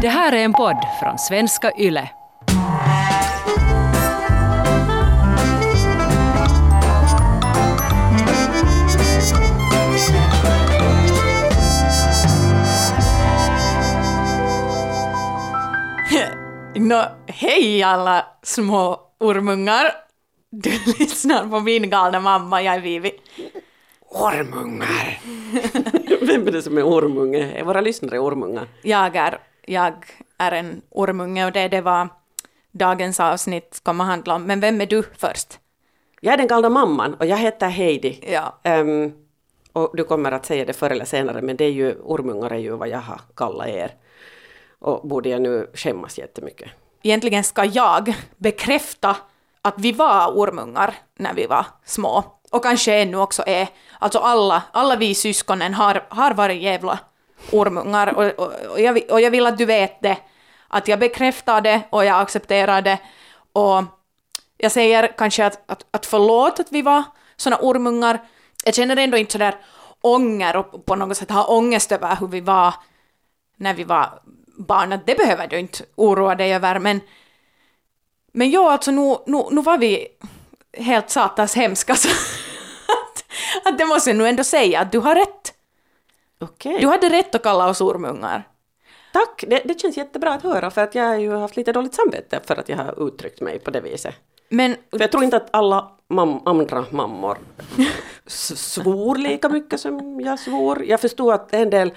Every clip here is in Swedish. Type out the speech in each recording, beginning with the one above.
Det här är en podd från svenska YLE. Nå, hej alla små ormungar. Du lyssnar på min galna mamma, jag är Vivi. Ormungar! Vem är det som är ormunge? Är våra lyssnare ormungar? Jag är, jag är en ormunge och det, det var dagens avsnitt kommer handla om. Men vem är du först? Jag är den galna mamman och jag heter Heidi. Ja. Ehm, och du kommer att säga det förr eller senare, men det är ju, ormungar är ju vad jag har kallat er. Och borde jag nu skämmas jättemycket? Egentligen ska jag bekräfta att vi var ormungar när vi var små. Och kanske ännu också är. Alltså alla, alla vi syskonen har, har varit jävla ormungar. Och, och, och, jag, vill- och jag vill att du vet det. Att jag bekräftar det och jag accepterar det. Och jag säger kanske att, att, att förlåt att vi var såna ormungar. Jag känner ändå inte sådär ånger och på något sätt ha ångest över hur vi var när vi var barn. Att Det behöver du inte oroa dig över. Men, men ja, alltså nu, nu, nu var vi helt satans hemska. Så att, att det måste jag nog ändå säga att du har rätt. Okej, Du hade rätt att kalla oss ormungar. tack! Det, det känns jättebra att höra för att jag har ju haft lite dåligt samvete för att jag har uttryckt mig på det viset. Men För jag tror inte att alla mam andra mammor svor lika mycket som jag svor. Jag förstod att en del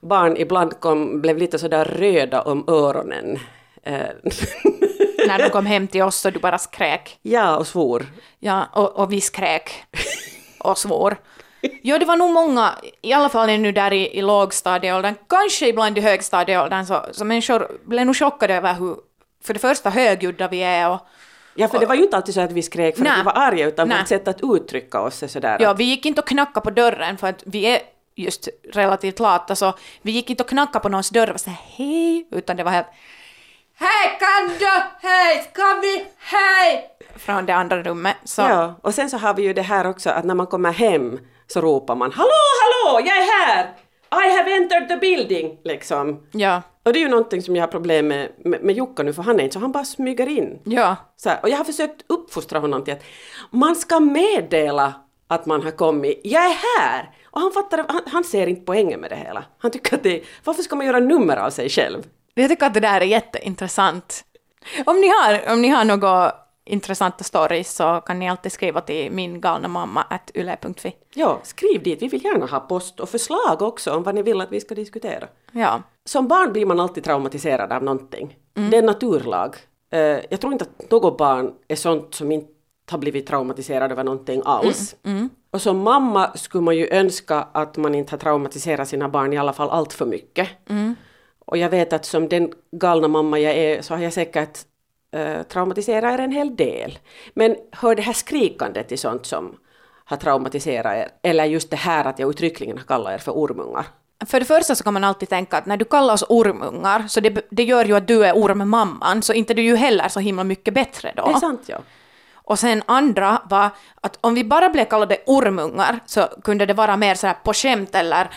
barn ibland kom, blev lite sådär röda om öronen. Eh, när du kom hem till oss så du bara skrek. ja, och svor. Ja, och, och vi skrek och svor. Ja, det var nog många, i alla fall nu där i, i lågstadieåldern, kanske ibland i högstadieåldern, så, så människor blev nog chockade över hur, för det första högljudda vi är och Ja, för det var ju inte alltid så att vi skrek för Nej. att vi var arga, utan Nej. vårt sätt att uttrycka oss är sådär ja, att, vi gick inte och knackade på dörren för att vi är just relativt lata, så vi gick inte och knackade på någons dörr och sa hej, utan det var helt Hej kan du, hej, ska vi, hej! Från det andra rummet. Så, Ja, och sen så har vi ju det här också att när man kommer hem så ropar man ”Hallå, hallå, jag är här! I have entered the building!” liksom. ja, Och det är ju någonting som jag har problem med, med, med Jukka nu, för han är inte så, han bara smyger in. ja. Så här, och jag har försökt uppfostra honom till att man ska meddela att man har kommit. Jag är här! Och han fattar, han, han ser inte poängen med det hela. Han tycker att det, varför ska man göra nummer av sig själv? Jag tycker att det där är jätteintressant. Om ni har, om ni har några intressanta stories så kan ni alltid skriva till min galna mamma at yle.fi. Ja, skriv dit, vi vill gärna ha post och förslag också om vad ni vill att vi ska diskutera. Ja. Som barn blir man alltid traumatiserad av någonting. Det är en naturlag. Eh, jag tror inte att något barn är sånt som inte har blivit traumatiserad över någonting alls. Och som mamma skulle man ju önska att man inte har traumatiserat sina barn i alla fall allt för mycket. Och jag vet att som den galna mamma jag är så har jag säkert uh, traumatiserat er en hel del. Men hör det här skrikandet till sånt som har traumatiserat er? Eller just det här att jag uttryckligen har kallat er för ormungar? För det första så kan man alltid tänka att när du kallar oss ormungar så det, det gör ju att du är ormmamman så inte du ju heller så himla mycket bättre då. Det är sant ja. Och sen andra var att om vi bara blev kallade ormungar så kunde det vara mer sådär på skämt eller,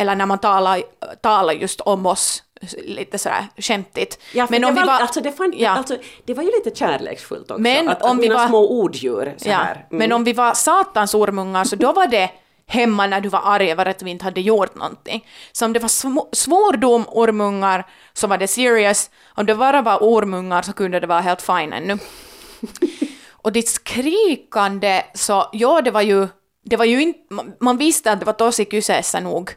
eller när man talar, talar just om oss lite sådär skämtigt. Ja, men det, om vi var, var, alltså, det, fann, ja. alltså, det var ju lite kärleksfullt också. Men att, om att vi var- små orddjur så ja. här. Mm. Men om vi var satans ormungar så då var det hemma när du var arg över att vi inte hade gjort någonting. Så om det var sv- svordom ormungar så var det serious. Om det bara var ormungar så kunde det vara helt fine ännu. Och ditt skrikande, så ja, det var ju, det var ju inte, man- man visste att det var tosi kyseessä nog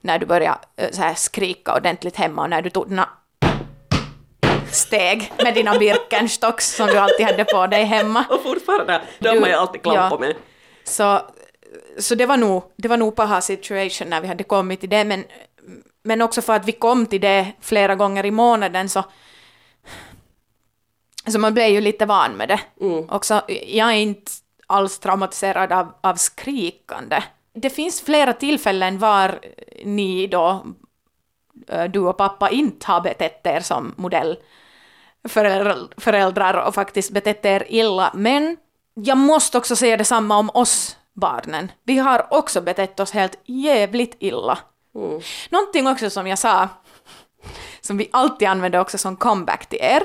när du började eh, så här skrika ordentligt hemma och när du tog dina steg med dina Birkenstocks som du alltid hade på dig hemma. Och fortfarande, de har jag alltid klampat ja. med. Så, så det var nog, det var nog paha situation när vi hade kommit till det, men, men också för att vi kom till det flera gånger i månaden så så man blev ju lite van med det. Också, jag är inte alls traumatiserad av, av skrikande. Det finns flera tillfällen var ni då, eh, du och pappa, inte har betett er som modellföräldrar och faktiskt betett er illa, men jag måste också säga detsamma om oss barnen. Vi har också betett oss helt jävligt illa. Någonting också som jag sa som vi alltid använde också som comeback till er.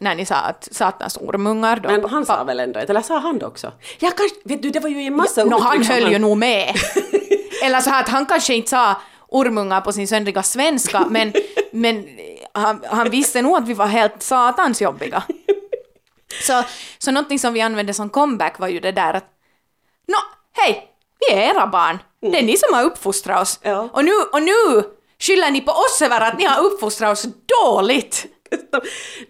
När ni sa att satans ormungar. Då Men han sa väl ändå eller sa han det också? Ja, kanske, vet du, det var ju en massa Nå, han uttryck som höll ju nog med. Eller så här att han kanske inte sa ormungar på sin söndriga svenska, men, men han, han visste nog att vi var helt satans jobbiga. Så, så någonting som vi använde som comeback var ju det där att Nå, hej, vi är era barn. Det är ni som har uppfostrat oss. Ja. Och, nu, och nu skyller ni på oss över att ni har uppfostrat oss dåligt.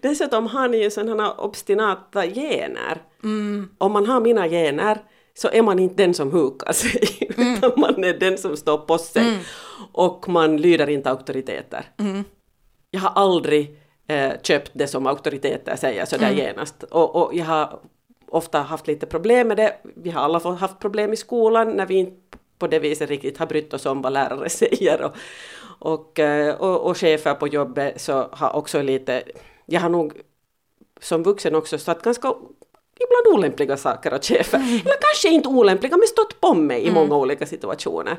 Dessutom har ni ju sådana obstinata gener. Om man har mina gener så är man inte den som hukar sig, utan man är den som står på sig. Och man lyder inte auktoriteter. Jag har aldrig eh, köpt det som auktoriteter säger sådär genast. Och, och jag har ofta haft lite problem med det. Vi har alla haft problem i skolan när vi inte på det viset riktigt har brytt oss om vad lärare säger. Och, och, eh, och, och chefer på jobbet så har också lite, jag har nog som vuxen också satt ganska ibland olämpliga saker åt chefer. Eller kanske inte olämpliga, men stått på mig i många olika situationer.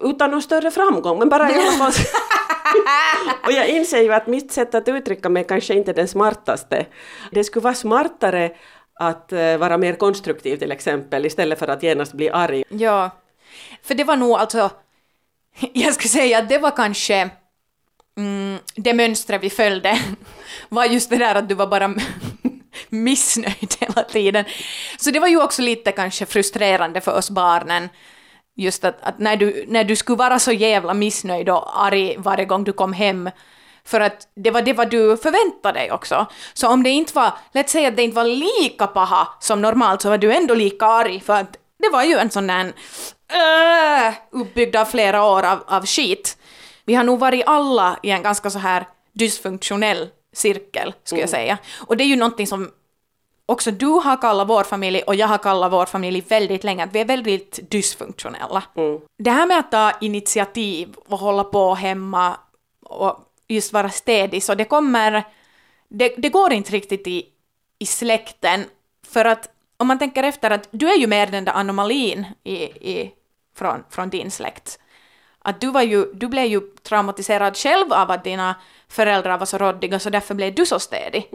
Utan någon större framgång, men bara i alla fall. och jag inser ju att mitt sätt att uttrycka mig kanske inte är den smartaste. Det skulle vara smartare att eh, vara mer konstruktiv till exempel, istället för att genast bli arg. Ja, för det var nog alltså, jag skulle säga att det var kanske mm, det mönstret vi följde, var just det där att du var bara missnöjd hela tiden. Så det var ju också lite kanske frustrerande för oss barnen, just att, att när, du, när du skulle vara så jävla missnöjd och arg varje gång du kom hem, för att det var det vad du förväntade dig också. Så om det inte var, låt säga att det inte var lika paha som normalt så var du ändå lika arg för att det var ju en sån där äh, uppbyggd av flera år av, av skit. Vi har nog varit alla i en ganska så här dysfunktionell cirkel, skulle jag säga. Och det är ju någonting som också du har kallat vår familj och jag har kallat vår familj väldigt länge, att vi är väldigt dysfunktionella. Det här med att ta initiativ och hålla på hemma och just vara städig, så det kommer... Det, det går inte riktigt i, i släkten, för att om man tänker efter att du är ju mer den där anomalin i, i, från, från din släkt. Att du, var ju, du blev ju traumatiserad själv av att dina föräldrar var så råddiga, så därför blev du så städig.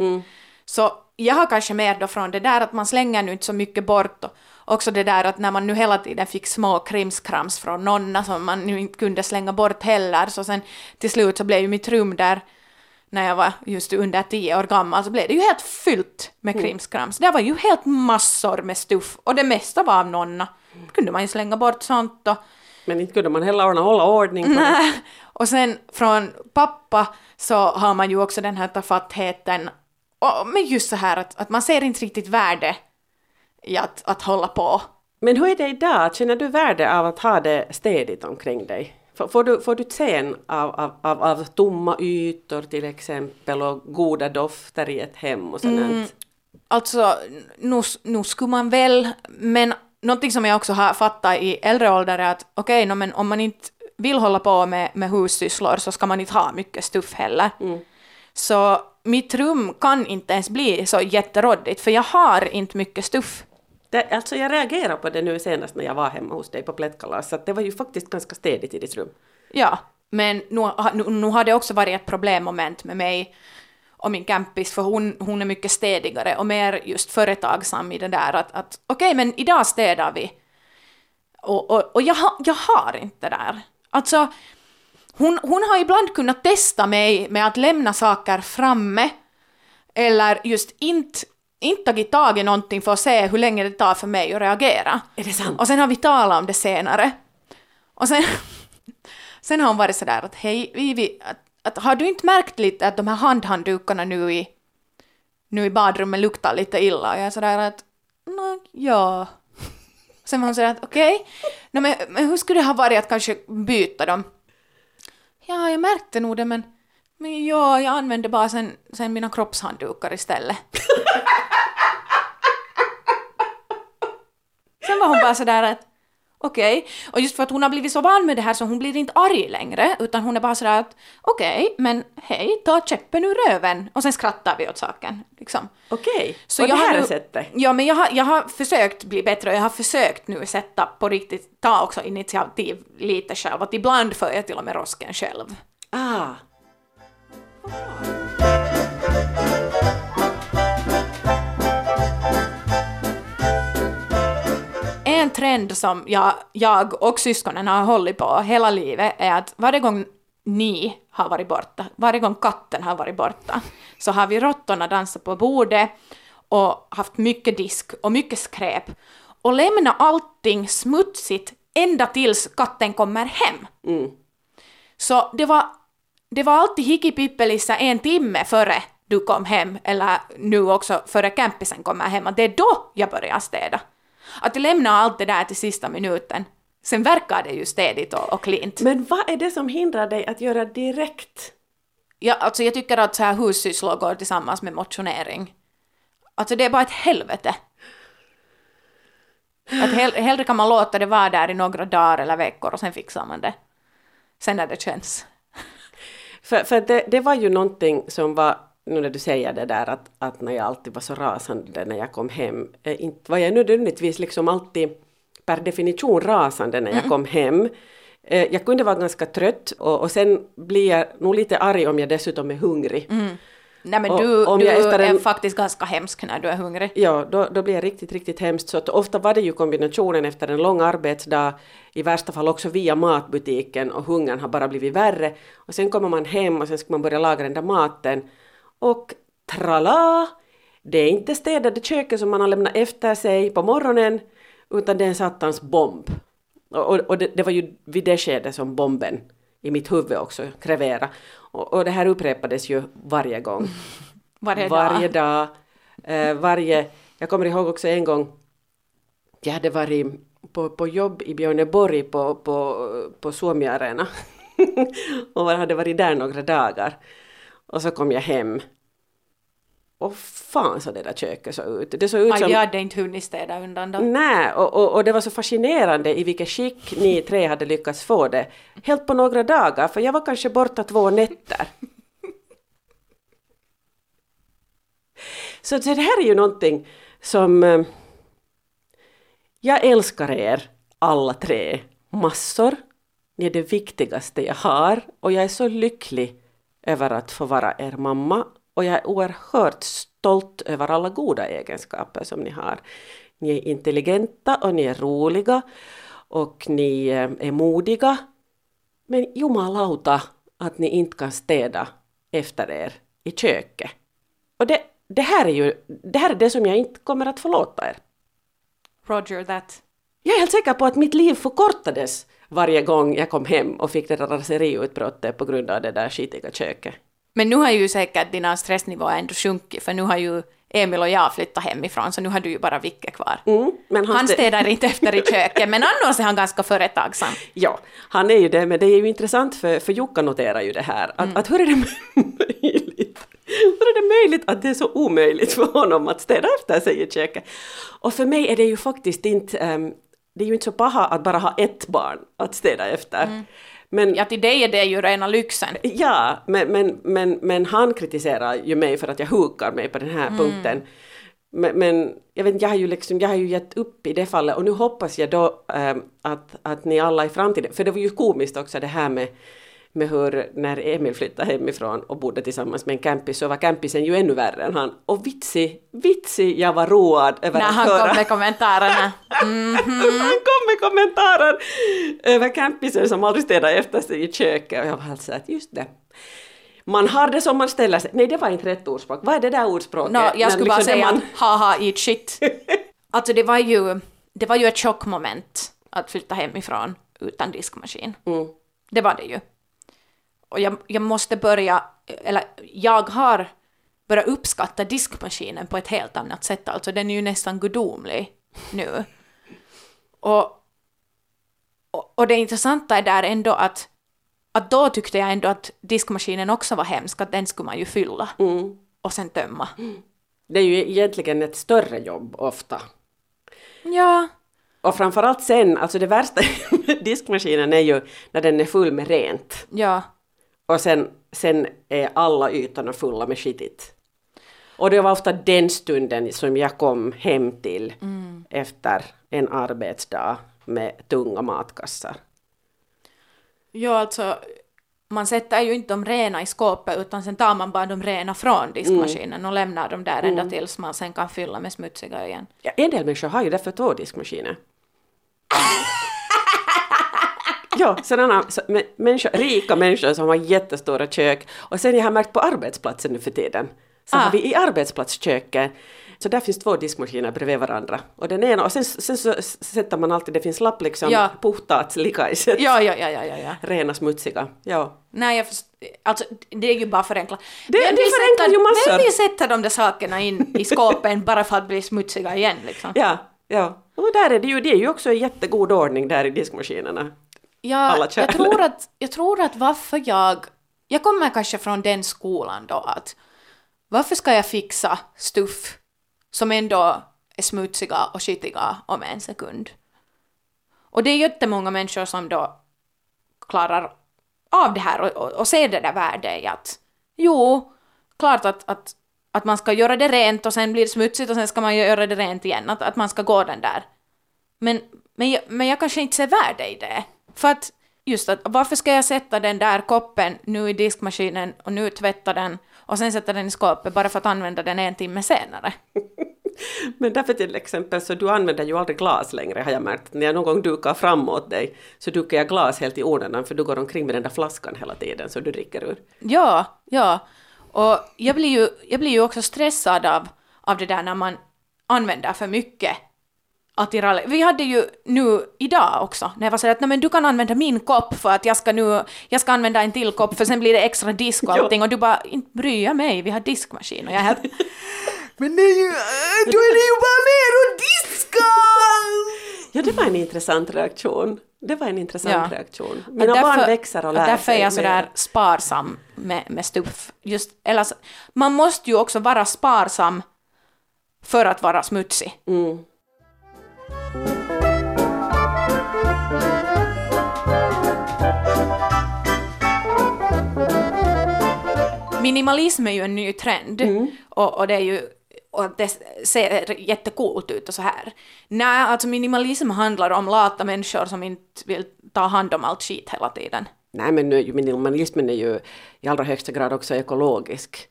Så jag har kanske mer då från det där att man slänger nu inte så mycket bort och också det där att när man nu hela tiden fick små krimskrams från nonna som man nu inte kunde slänga bort heller så sen till slut så blev ju mitt rum där när jag var just under tio år gammal så blev det ju helt fyllt med krimskrams. Det var ju helt massor med stuff och det mesta var av nonna. Då kunde man ju slänga bort sånt och Men inte kunde man heller ordna hålla ordning på det. Och sen från pappa så har man ju också den här tafattheten. Och, men just så här att, att man ser inte riktigt värde i att, att hålla på. Men hur är det idag? Känner du värde av att ha det städigt omkring dig? Får- du, får du sen av, av, av, av tomma ytor till exempel och goda dofter i ett hem och sådant? Mm. Alltså, nu, nu skulle man väl, men någonting som jag också har fattat i äldre ålder är att okej, no, men om man inte vill hålla på med, med hussysslor så ska man inte ha mycket stuff heller. Så mitt rum kan inte ens bli så jätteråddigt, för jag har inte mycket stuff. Det, alltså jag reagerade på det nu senast när jag var hemma hos dig på plättkalas, att det var ju faktiskt ganska städigt i ditt rum. Ja, men nu, nu, nu har det också varit ett problemmoment med mig och min campis, för hon, hon är mycket städigare och mer just företagsam i det där att, att okej, men idag städar vi. Och, och, och jag, har- jag har inte det där. Alltså, hon, hon har ibland kunnat testa mig med att lämna saker framme eller just inte inte tagit tag i någonting för att se hur länge det tar för mig att reagera. Är det sant? Och sen har vi talat om det senare. Och sen, sen har hon varit sådär att hej Vivi, att, att, har du inte märkt lite att de här handhanddukarna nu i, nu i badrummet luktar lite illa? Och jag är sådär att nå, ja. Sen var hon sådär att okej, nå, men, men hur skulle det ha varit att kanske byta dem? Ja, jag märkte nog det men, men ja, jag använde bara sen, sen mina kroppshanddukar istället. Sen var hon bara sådär att okej, och just för att hon har blivit så van med det här så hon blir inte arg längre utan hon är bara sådär att okej, men hej, ta käppen ur röven och sen skrattar vi åt saken. Liksom. Okej, Så och jag det har här nu- sättet? Ja, men jag har, jag har försökt bli bättre och jag har försökt nu sätta på riktigt, ta också initiativ lite själv. Att ibland för jag till och med rosken själv. Ah. Trend som jag, jag och syskonen har hållit på hela livet är att varje gång ni har varit borta, varje gång katten har varit borta, så har vi råttorna dansat på bordet och haft mycket disk och mycket skräp och lämnat allting smutsigt ända tills katten kommer hem. Så det var, det var alltid hickipyppelissa en timme före du kom hem, eller nu också före campisen kommer hem, att det är då jag börjar städa. Att lämna allt det där till sista minuten. Sen verkar det ju städigt och, och cleant. Men vad är det som hindrar dig att göra direkt? Ja, alltså jag tycker att så här hussysslor går tillsammans med motionering. Alltså det är bara ett helvete. Att hell, hellre kan man låta det vara där i några dagar eller veckor och sen fixar man det. Sen när det känns. För, för det, det var ju någonting som var, nu när du säger det där att, att när jag alltid var så rasande när jag kom hem, eh, inte var jag nödvändigtvis liksom alltid per definition rasande när jag kom hem. Eh, jag kunde vara ganska trött och, och sen blir jag nog lite arg om jag dessutom är hungrig. Nej men Och du, om du är en- faktiskt ganska hemsk när du är hungrig. Ja, då, då blir jag riktigt, riktigt hemskt. Så att ofta var det ju kombinationen efter en lång arbetsdag, i värsta fall också via matbutiken och hungern har bara blivit värre. Och sen kommer man hem och sen ska man börja laga den där maten. Och trala! Det är inte städade köket som man har lämnat efter sig på morgonen, utan det är en satans bomb. Och, och, och det, det var ju vid det skedet som bomben i mitt huvud också krevera. Och, och det här upprepades ju varje gång. Varje, Varje dag. dag. Eh, varje, jag kommer ihåg också en gång, jag hade varit på, på jobb i Björneborg på, på, på Suomi Arena och hade varit där några dagar. Och så kom jag hem. Och fan så det där köket såg ut. Det såg ut Aj, som... jag hade inte hunnit städa undan då. Nej, och, och, och det var så fascinerande i vilket skick ni tre hade lyckats få det. Helt på några dagar, för jag var kanske borta två nätter. Så, det här är ju någonting som... eh, Jag älskar er alla tre massor. Ni är det viktigaste jag har och jag är så lycklig över att få vara er mamma och jag är oerhört stolt över alla goda egenskaper som ni har. Ni är intelligenta och ni är roliga och ni eh, är modiga. Men jumalauta att ni inte kan städa efter er i köket. Och det, det här är ju det här är det som jag inte kommer att förlåta er. Roger that. Jag är helt säker på att mitt liv förkortades varje gång jag kom hem och fick det där raseriutbrottet på grund av det där skitiga köket. Men nu har ju säkert dina stressnivåer ändå sjunkit, för nu har ju Emil och jag flyttat hemifrån, så nu har du ju bara Vicke kvar. Mm, men Han stä- städar inte efter i köket, men annars är han ganska företagsam. Ja, han är ju det, men det är ju intressant för, för Jukka noterar ju det här. Att, att hur är det möjligt? Hur är det möjligt att det är så omöjligt för honom att städa efter sig i köket? Och för mig är det ju faktiskt inte, ehm, det är ju inte så paha att bara ha ett barn att städa efter. Men, Ja, till dig är det ju rena lyxen. Ja, men, men, men, men han kritiserar ju mig för att jag hukar mig på den här punkten. Men, men jag, vet, jag, har ju liksom, jag har ju gett upp i det fallet och nu hoppas jag då ähm, att, att ni alla i framtiden, för det var ju komiskt också det här med, med hur när Emil flyttade hemifrån och bodde tillsammans med en campis så var campisen ju ännu värre än han. Och vitsig, vitsig jag var road över När att han höra kom med kommentarerna. han kom med kommentarer över campisen som aldrig städade efter sig i köket. Och jag var helt så att just det. Man har det som man ställer sig. Nej, det var inte rätt ordspråk. Vad är det där ordspråket? No, När jag skulle bara liksom säga man- haha, eat shit. Alltså det var ju, det var ju ett chockmoment att flytta hemifrån utan diskmaskin. Mm. Det var det ju. Och jag, jag måste börja, eller jag har börjat uppskatta diskmaskinen på ett helt annat sätt. Alltså den är ju nästan gudomlig nu. Och, och, och det intressanta är där ändå att, att då tyckte jag ändå att diskmaskinen också var hemsk, att den skulle man ju fylla Mm. och sen tömma. Det är ju egentligen ett större jobb ofta. Ja, Och framförallt sen, alltså det värsta med diskmaskinen är ju när den är full med rent. ja. Och sen, sen är alla ytorna fulla med skitigt. Och det var ofta den stunden som jag kom hem till efter en arbetsdag med tunga matkassar. Ja, alltså man sätter ju inte de rena i skåpet utan sen tar man bara de rena från diskmaskinen och lämnar dem där ända tills man sen kan fylla med smutsiga igen. Ja, en del människor har ju därför två diskmaskiner. Ja, sådana så, människor, rika människor som har jättestora kök. Och sen jag har märkt på arbetsplatsen nu för tiden, så Ah. har vi i arbetsplatsköket, så där finns två diskmaskiner bredvid varandra. Och den ena, och sen, sen så sätter man alltid, det finns lapp liksom, Ja. puhtaat likaiset. Ja, ja, ja, ja, ja. ja. Rena smutsiga. Ja. Nej, jag först- alltså det är ju bara förenkla. Det- Vem det förenklar sätta- ju massor. Vem vill sätta de där sakerna in i skåpen bara för att bli smutsiga igen liksom? ja, ja. Och där är det ju, det är ju också en jättegod ordning där i diskmaskinerna. Ja, jag tror, att, jag tror att varför jag... Jag kommer kanske från den skolan då att varför ska jag fixa stuff som ändå är smutsiga och skitiga om en sekund? Och det är jättemånga människor som då klarar av det här och, och, och ser det där värdet i att jo, klart att, att, att man ska göra det rent och sen blir det smutsigt och sen ska man göra det rent igen, att, att man ska gå den där. Men, men, jag, men jag kanske inte ser värde i det. För att just att varför ska jag sätta den där koppen nu i diskmaskinen och nu tvätta den och sen sätta den i skåpet bara för att använda den en timme senare? Men därför till exempel så du använder ju aldrig glas längre har jag märkt. När jag någon gång dukar fram åt dig så dukar jag glas helt i onödan för du går omkring med den där flaskan hela tiden så du dricker ur. Ja, ja. Och jag blir ju, jag blir ju också stressad av, av det där när man använder för mycket attiraljer. Vi hade ju nu idag också, när jag var så att "Nej, men du kan använda min kopp för att jag ska nu, jag ska använda en till kopp för sen blir det extra disk och allting och du bara, inte bryr jag mig, vi har diskmaskin och jag är helt Men det är ju, äh, då är det ju bara ner och diska! Ja, det var en intressant reaktion. Det var en intressant Ja. reaktion. Och Mina barn växer och lär Därför sig är jag sådär mer. sparsam med, med stuff. Just, eller, så- man måste ju också vara sparsam för att vara smutsig. Mm. Minimalism är ju en ny trend Mm. och, och det är ju och det ser jättecoolt ut och så här. Nej, alltså minimalism handlar om lata människor som inte vill ta hand om allt skit hela tiden. Nej, men minimalismen är ju i allra högsta grad också ekologisk.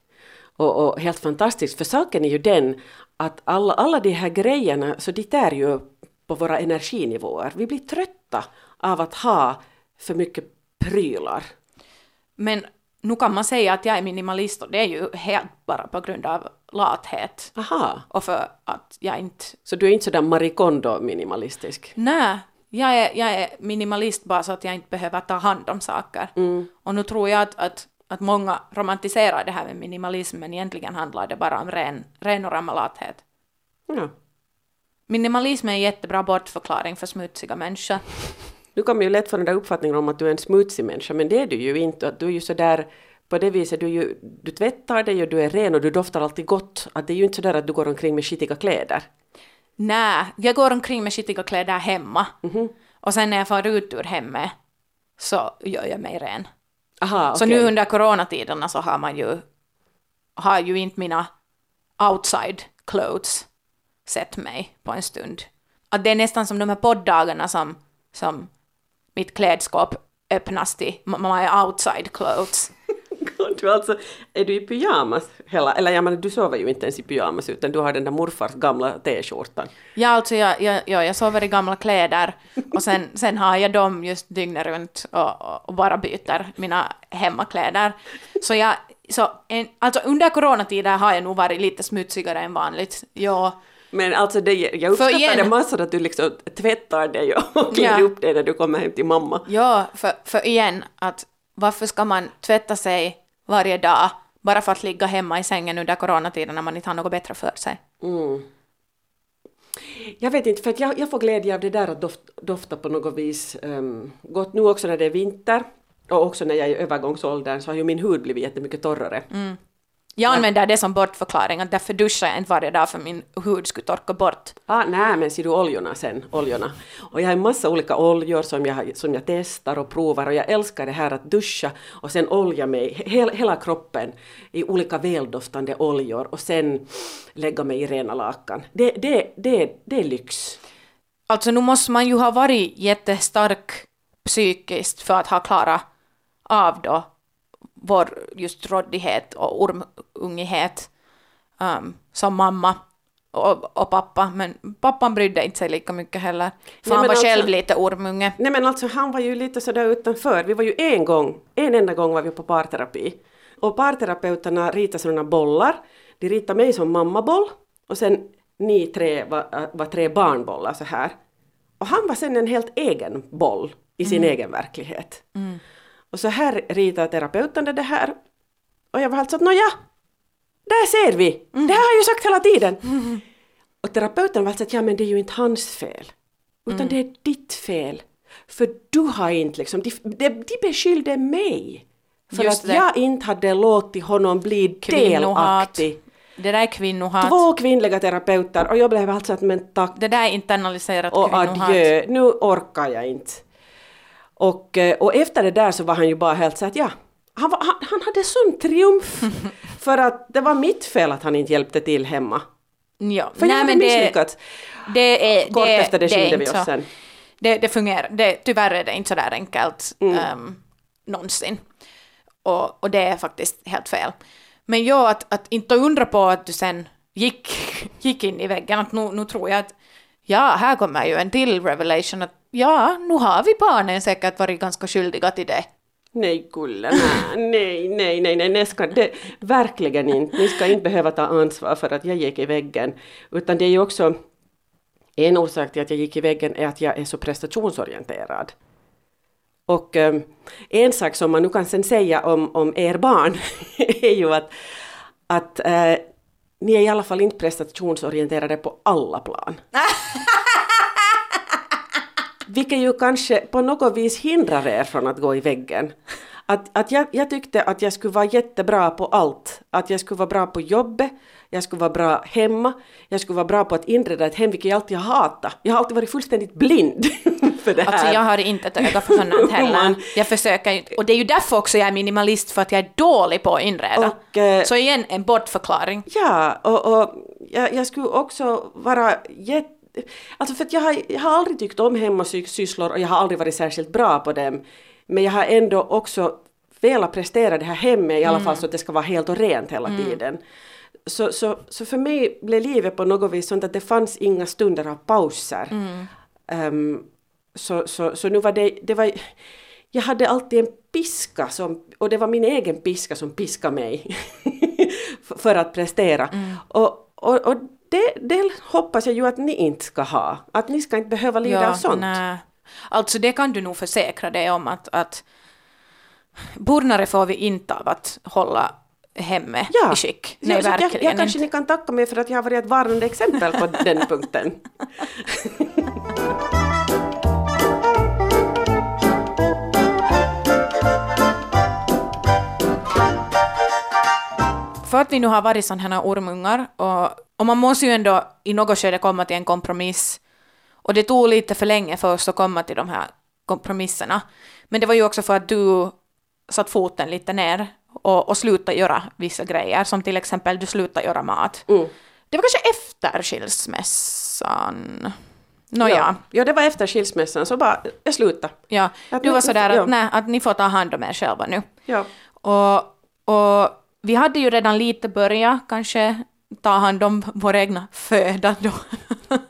Och, och helt fantastiskt, för saken är ju den att alla, alla de här grejerna, så det är ju på våra energinivåer. Vi blir trötta av att ha för mycket prylar. Men nu kan man säga att jag är minimalist och det är ju helt bara på grund av lathet Aha, och för att jag inte så du är inte sådär marikondo minimalistisk? Nej, jag är, jag är minimalist bara så att jag inte behöver ta hand om saker. Och nu tror jag att, att, att många romantiserar det här med minimalism, men egentligen handlar det bara om ren, ren och ramma lathet. Ja. Minimalism är en jättebra bortförklaring för smutsiga människor. Nu kommer ju lätt få den där uppfattningen om att du är en smutsig människa, men det är du ju inte. Att du är ju sådär, på det viset, du, ju, du tvättar dig och du är ren och du doftar alltid gott. Att det är ju inte sådär att du går omkring med skitiga kläder. Nej, jag går omkring med skitiga kläder hemma. Och sen när jag far ut ur hemmet så gör jag mig ren. Aha, Så okej. nu under coronatiderna så har man ju, har ju inte mina outside clothes sett mig på en stund. Att det är nästan som de här poddagarna som, som mitt klädskåp öppnas till my outside clothes. Du alltså, är du i pyjamas hela, eller jag menar du sover ju inte ens i pyjamas utan du har den där morfars gamla t-skjortan. Ja, alltså jag, jag, ja, jag sover i gamla kläder och sen, sen har jag dem just dygnet runt och, och, bara byter mina hemmakläder. Så jag, så en, alltså under coronatider har jag nog varit lite smutsigare än vanligt. Ja, Men alltså det, jag uppskattar igen- det massor att du liksom tvättar dig och klär Ja. upp dig när du kommer hem till mamma. Ja, för, för igen, att varför ska man tvätta sig varje dag bara för att ligga hemma i sängen under coronatiden när man inte har något bättre för sig? Mm. Jag vet inte, för att jag, jag får glädje av det där att doft, dofta på något vis. Um, gott nu också när det är vinter och också när jag är i övergångsåldern så har ju min hud blivit jättemycket torrare. Jag använder det som bortförklaring, att därför duschar jag inte varje dag för min hud skulle torka bort. Ah, nej, men ser du oljorna sen, oljorna. Och jag har en massa olika oljor som jag, som jag testar och provar och jag älskar det här att duscha och sen olja mig, he, hela kroppen i olika väldoftande oljor och sen lägga mig i rena lakan. Det, det, det, det är lyx. Alltså nu måste man ju ha varit jättestark psykiskt för att ha klarat av då vår just råddighet och ormungighet um, som mamma. och, och pappa, men pappan brydde inte sig lika mycket heller. För Nej, han var alltså- själv lite ormunge. Nej men alltså han var ju lite sådär utanför. Vi var ju en gång, en enda gång var vi på parterapi. Och parterapeuterna ritade sådana bollar. De ritade mig som mammaboll och sen ni tre var, var tre barnbollar så här. Och han var sen en helt egen boll i sin egen verklighet. Och så här ritade terapeuten det här. Och jag var helt så att nåja, där ser vi! Det här har jag ju sagt hela tiden! Och terapeuten var alltså att ja men det är ju inte hans fel. Utan Mm. det är ditt fel. För du har inte liksom, de, de, de beskyllde mig. För Just att det. jag inte hade låtit honom bli delaktig. Det där är kvinnohat. Två kvinnliga terapeuter och jag blev alltså att men tack Det där är internaliserat och kvinnohat. adjö, nu orkar jag inte. Och, eh, och efter det där så var han ju bara helt så att ja, han, var, han, han hade sån triumf. för att det var mitt fel att han inte hjälpte till hemma. Ja. För jag hade misslyckats. det är, Kort det, efter det skilde vi oss så- sen. Det, det fungerar, det, tyvärr är det inte så där enkelt um, någonsin. Och, och det är faktiskt helt fel. Men ja, att, att inte undra på att du sen gick, gick in i väggen, att nu, nu tror jag att ja, här kommer ju en till revelation att ja, nu har vi barnen säkert varit ganska skyldiga till det. Nej Kulle, nej, nej, nej, nej, nej, ska det, verkligen inte. Ni ska inte behöva ta ansvar för att jag gick i väggen. Utan det är ju också en orsak till att jag gick i väggen är att jag är så prestationsorienterad. Och eh, en sak som man nu kan sen säga om, om er barn är ju att, att eh, ni är i alla fall inte prestationsorienterade på alla plan. Vilket ju kanske på något vis hindrar er från att gå i väggen. Att, att jag, jag tyckte att jag skulle vara jättebra på allt. Att jag skulle vara bra på jobbet, jag skulle vara bra hemma, jag skulle vara bra på att inreda ett hem, vilket jag alltid hatat. Jag har alltid varit fullständigt blind för det här. Alltså jag har inte ett öga för sånt heller. Jag försöker ju. Och det är ju därför också jag är minimalist, för att jag är dålig på att inreda. Och, eh, Så igen, en bortförklaring. Ja, och, och jag, jag skulle också vara jätte... Alltså för att jag har, jag har aldrig tyckt om hemmasysslor och jag har aldrig varit särskilt bra på dem. Men jag har ändå också velat prestera det här hemmet i alla fall så att det ska vara helt och rent hela tiden. Så, så, så för mig blev livet på något vis sånt att det fanns inga stunder av pauser. Ehm, så, så, så nu var det, det var, jag hade alltid en piska som, och det var min egen piska som piskade mig för- för att prestera. Och, och, och det, det hoppas jag ju att ni inte ska ha. Att ni ska inte behöva lida av sånt. nej. Alltså det kan du nog försäkra dig om att, att burnare får vi inte av att hålla hemmet Ja. i skick. Nej, så jag, verkligen jag kanske ni kan tacka mig för att jag har varit ett varnande exempel på den punkten. För att vi nu har varit sådana här ormungar och, och man måste ju ändå i något skede komma till en kompromiss. Och det tog lite för länge för oss att komma till de här kompromisserna. Men det var ju också för att du satt foten lite ner och, och slutade göra vissa grejer, som till exempel du slutade göra mat. Mm. Det var kanske efter skilsmässan. Nåja, ja. ja, det var efter skilsmässan så bara, jag slutade. ja. Du var sådär ja. att, nej, att ni får ta hand om er själva nu. Ja. Och, och vi hade ju redan lite börjat kanske ta hand om vår egna föda då.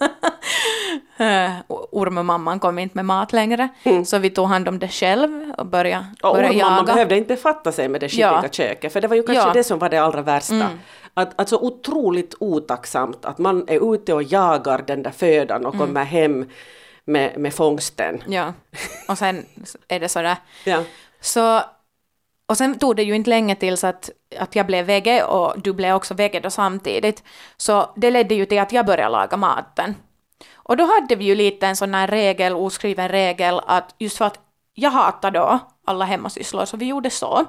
Eh, Ormemamman kom inte med mat längre, så vi tog hand om det själv och började, Och började jaga. behövde inte befatta sig med det skitiga Ja. köket, för det var ju kanske Ja. Mm. det som var det allra värsta. Att, att så otroligt otacksamt att man är ute och jagar den där födan och Mm. kommer hem med, med fångsten. Ja, och sen är det sådär. Ja. Så, och sen tog det ju inte länge tills att, att jag blev vege och du blev också vege då samtidigt. Så det ledde ju till att jag började laga maten. Och då hade vi ju lite en sån här regel, oskriven regel, att just för att jag hatar då alla hemmasysslor, så vi gjorde så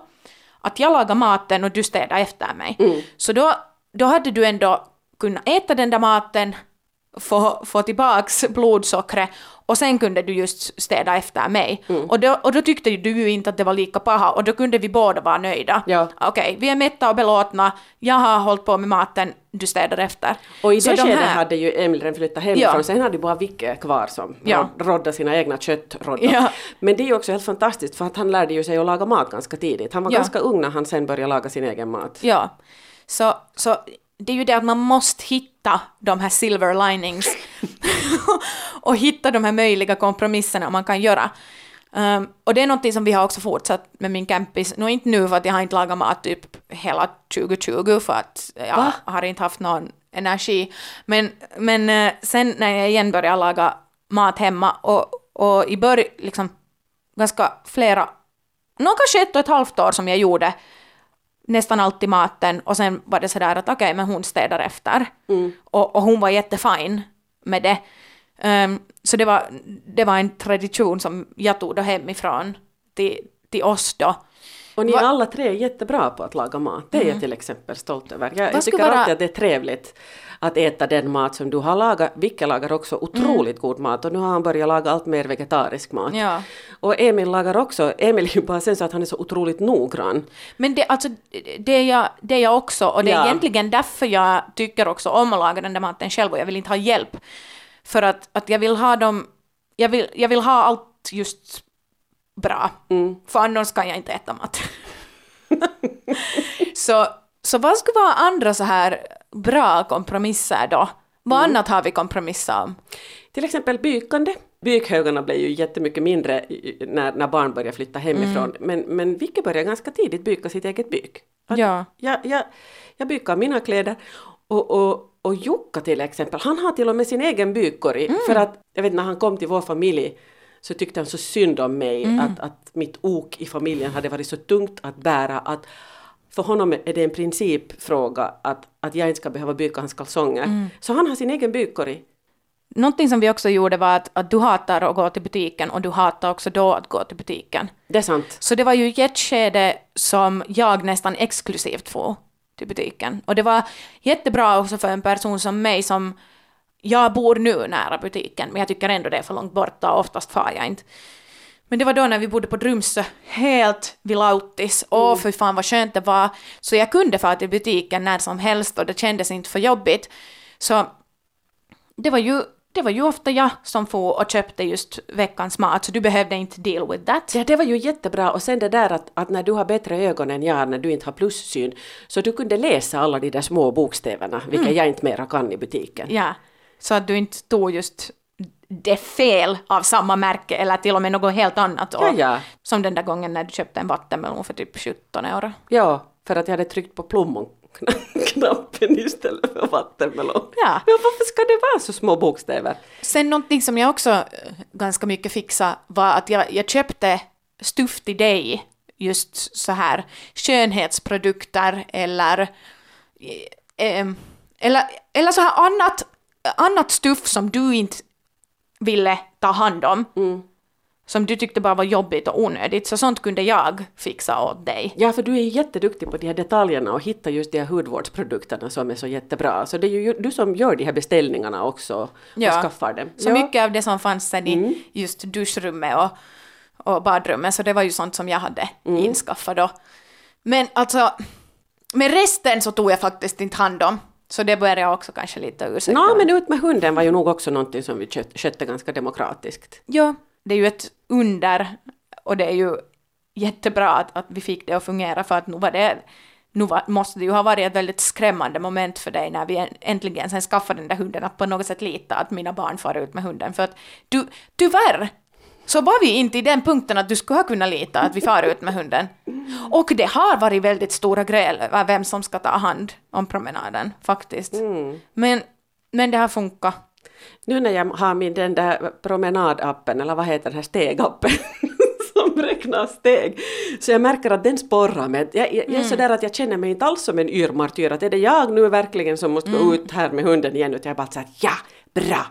att jag lagade maten och du städade efter mig. Så då, då hade du ändå kunnat äta den där maten, få, få tillbaks blodsockret och sen kunde du just städa efter mig. Och, då, och då tyckte du ju inte att det var lika paha och då kunde vi båda vara nöjda. Ja. Okej, vi är mätta och belåtna, jag har hållit på med maten, du städar efter. Och i Så det de skedet här- hade ju Emil redan flyttat hemifrån, Ja. sen hade ju bara Vicke kvar som Ja. rodda sina egna köttroddar. Ja. Men det är ju också helt fantastiskt för att han lärde ju sig att laga mat ganska tidigt. Han var Ja. ganska ung när han sen började laga sin egen mat. Ja, så, så det är ju det att man måste hitta hitta de här silver linings och hitta de här möjliga kompromisserna man kan göra. Um, och det är något som vi har också fortsatt med min campis, nu inte nu för att jag har inte lagat mat typ hela 2020 för att jag Va? har inte haft någon energi, men, men uh, sen när jag igen började laga mat hemma och, och i början liksom ganska flera, nog kanske ett och ett halvt år som jag gjorde nästan alltid maten och sen var det sådär att okej, okay, men hon städar efter. Och, och hon var jättefin med det. Ehm, så det var, det var en tradition som jag tog då hemifrån till, till oss då. Och ni är alla tre jättebra på att laga mat. Det är jag till exempel stolt över. Jag, jag tycker vara- alltid att det är trevligt att äta den mat som du har lagat. Vicke lagar också otroligt god mat och nu har han börjat laga allt mer vegetarisk mat. Ja. Och Emil lagar också, Emil är ju bara sen så att han är så otroligt noggrann. Men det, alltså, det, är jag, det är jag också och det är Ja. egentligen därför jag tycker också om att laga den där maten själv och jag vill inte ha hjälp. För att, att jag vill ha dem, jag vill, jag vill ha allt just bra. För annars kan jag inte äta mat. så, så vad skulle vara andra så här bra kompromisser då? Vad annat har vi kompromissat om? Till exempel bykande. Bykhögarna blev ju jättemycket mindre när, när barn började flytta hemifrån. Men, men Vicke började ganska tidigt byka sitt eget byk. Att Ja. Jag, jag, jag bykar mina kläder. Och, och, och Jukka till exempel, han har till och med sin egen bykkorg. För att, jag vet när han kom till vår familj så tyckte han så synd om mig att, att mitt ok i familjen hade varit så tungt att bära att för honom är det en principfråga att, att jag inte ska behöva byka hans kalsonger. Så han har sin egen bykkorg. Någonting som vi också gjorde var att, att du hatar att gå till butiken och du hatar också då att gå till butiken. Det är sant. Så det var ju ett skede som jag nästan exklusivt får till butiken. Och det var jättebra också för en person som mig som jag bor nu nära butiken, men jag tycker ändå det är för långt borta och oftast far jag inte. Men det var då när vi bodde på Drumsö, helt vid Lautis. Åh, för fan vad skönt det var. Så jag kunde fara till butiken när som helst och det kändes inte för jobbigt. Så det var ju, det var ju ofta jag som får och köpte just veckans mat, så du behövde inte deal with that. Ja, det var ju jättebra. Och sen det där att, att när du har bättre ögon än jag, när du inte har plussyn, så du kunde läsa alla de där små bokstäverna, vilka jag inte mera kan i butiken. Ja, så att du inte tog just det fel av samma märke eller till och med något helt annat. Och, Ja, ja. Som den där gången när du köpte en vattenmelon för typ 17 euro. Ja, för att jag hade tryckt på plommonknappen istället för vattenmelon. Ja. Men varför ska det vara så små bokstäver? Sen någonting som jag också eh, ganska mycket fixade var att jag, jag köpte stuff till dig, just så här skönhetsprodukter eller, eh, em, eller, eller så här annat, annat stuff som du inte ville ta hand om. Som du tyckte bara var jobbigt och onödigt, så sånt kunde jag fixa åt dig. Ja, för du är ju jätteduktig på de här detaljerna och hitta just de här hudvårdsprodukterna som är så jättebra. Så det är ju du som gör de här beställningarna också och Ja. skaffar dem. Så ja. mycket av det som fanns sen i just duschrummet och, och badrummet, så det var ju sånt som jag hade inskaffat då. Men alltså, med resten så tog jag faktiskt inte hand om. Så det började jag också kanske lite ursäkta. Mig. men ut med hunden var ju nog också någonting som vi kött- skötte ganska demokratiskt. Ja, det är ju ett under och det är ju jättebra att, att vi fick det att fungera för att nu var det nu var, måste det ju ha varit ett väldigt skrämmande moment för dig när vi en- äntligen sen skaffade den där hunden att på något sätt lita att mina barn far ut med hunden för att du, tyvärr så var vi inte i den punkten att du skulle ha kunnat lita att vi far ut med hunden. Och det har varit väldigt stora gräl över vem som ska ta hand om promenaden faktiskt. Men, men det har funkat. Nu när jag har min den där promenadappen, eller vad heter den här stegappen, som räknar steg, så jag märker att den sporrar mig. Jag, jag, jag är sådär att jag känner mig inte alls som en yrmartyr, att är det jag nu verkligen som måste gå ut här med hunden igen, utan jag bara såhär ja, bra,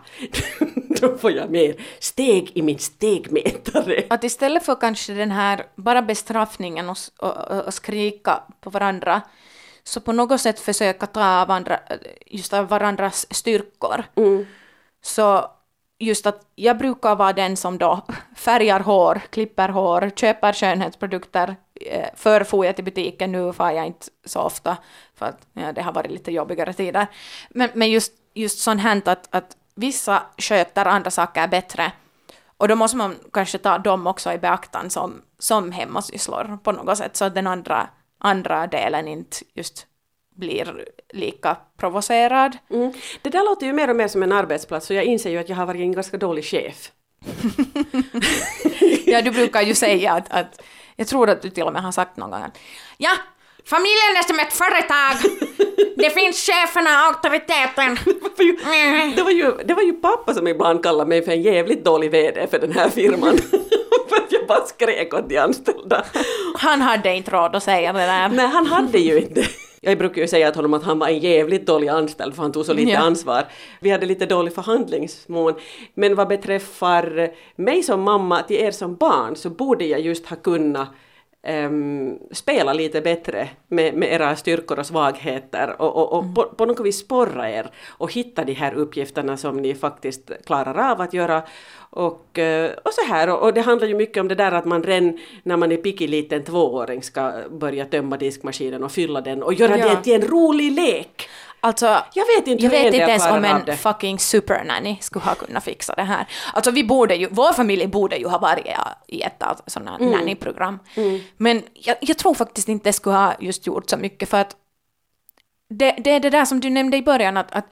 då får jag mer steg i min stegmätare. Att istället för kanske den här bara bestraffningen och, och, och, skrika på varandra, så på något sätt försöka ta av andra, just av varandras styrkor. Så just att jag brukar vara den som då färgar hår, klipper hår, köper skönhetsprodukter. Eh, Förr for jag till butiken, nu får jag inte så ofta för att ja, det har varit lite jobbigare tider. Men, men just, just sånt här att, att vissa sköter andra saker bättre. Och då måste man kanske ta dem också i beaktan som, som hemmasysslor på något sätt, så att den andra, andra delen inte just blir lika provocerad. Mm. Det där låter ju mer och mer som en arbetsplats och jag inser ju att jag har varit en ganska dålig chef. Ja, du brukar ju säga att, att jag tror att du till och med har sagt någon gång att ja, familjen är som ett företag. Det finns cheferna, auktoriteten. Det var, ju, det, var ju, det var ju pappa som ibland kallade mig för en jävligt dålig VD för den här firman. för att jag bara skrek åt de anställda. Han hade inte råd att säga det där. Nej, han hade ju inte. Jag brukar ju säga till honom att han var en jävligt dålig anställd för han tog så lite Ja. ansvar. Vi hade lite dålig förhandlingsmån. Men vad beträffar mig som mamma till er som barn så borde jag just ha kunnat ehm, spela lite bättre med, med era styrkor och svagheter och, och, och på, på något vis sporra er och hitta de här uppgifterna som ni faktiskt klarar av att göra. Och, eh, och så här, och, och det handlar ju mycket om det där att man redan när man är picky liten tvååring ska börja tömma diskmaskinen och fylla den och göra Ja. det till en rolig lek. Alltså, Jag vet inte jag vet inte ens om en fucking supernanny skulle ha kunnat fixa det här. Alltså vi borde ju, vår familj borde ju ha varit i ett av sådana här Mm. nannyprogram. Men jag, jag tror faktiskt inte det skulle ha just gjort så mycket för att det, det är det där som du nämnde i början att, att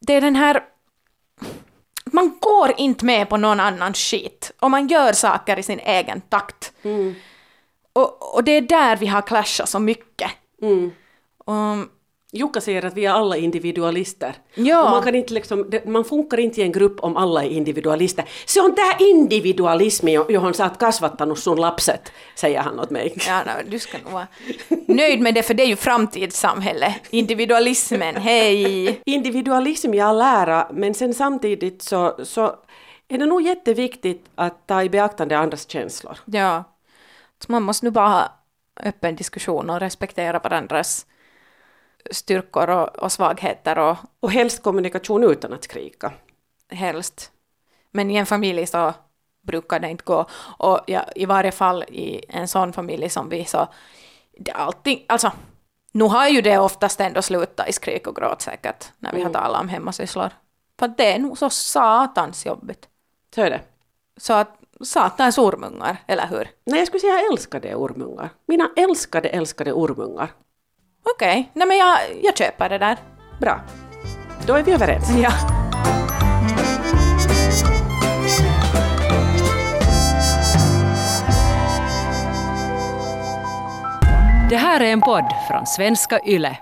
det är den här man går inte med på någon annan skit och man gör saker i sin egen takt. Mm. Och, och det är där vi har clashat så mycket. Mm. Och, Jukka säger att vi är alla individualister. Ja. Och man, kan inte liksom, man funkar inte i en grupp om alla är individualister. Se on tää individualismi, jo- johon sä oot kasvattanut sun lapset, säger han åt mig. Ja, no, du ska nog vara nöjd med det, för det är ju framtidssamhälle. Individualismen, hej! Individualism i all ära, men sen samtidigt så, så är det nog jätteviktigt att ta i beaktande andras känslor. Ja. Så man måste nu bara ha öppen diskussion och respektera varandras styrkor och, och svagheter och Och helst kommunikation utan att skrika. helst. Men i en familj så brukar det inte gå. Och ja, i varje fall i en sån familj som vi så, det allting, alltså, nu har ju det oftast ändå slutat i skrik och gråt säkert, när vi har talat om hemmasysslor. För det är nog så satans jobbigt. Så är det. Så att satans ormungar, eller hur? Nej, jag skulle säga älskade ormungar. Mina älskade, älskade ormungar. Okej, nej men jag, jag köper det där. Bra. Då är vi överens. Ja. Det här är en podd från svenska YLE.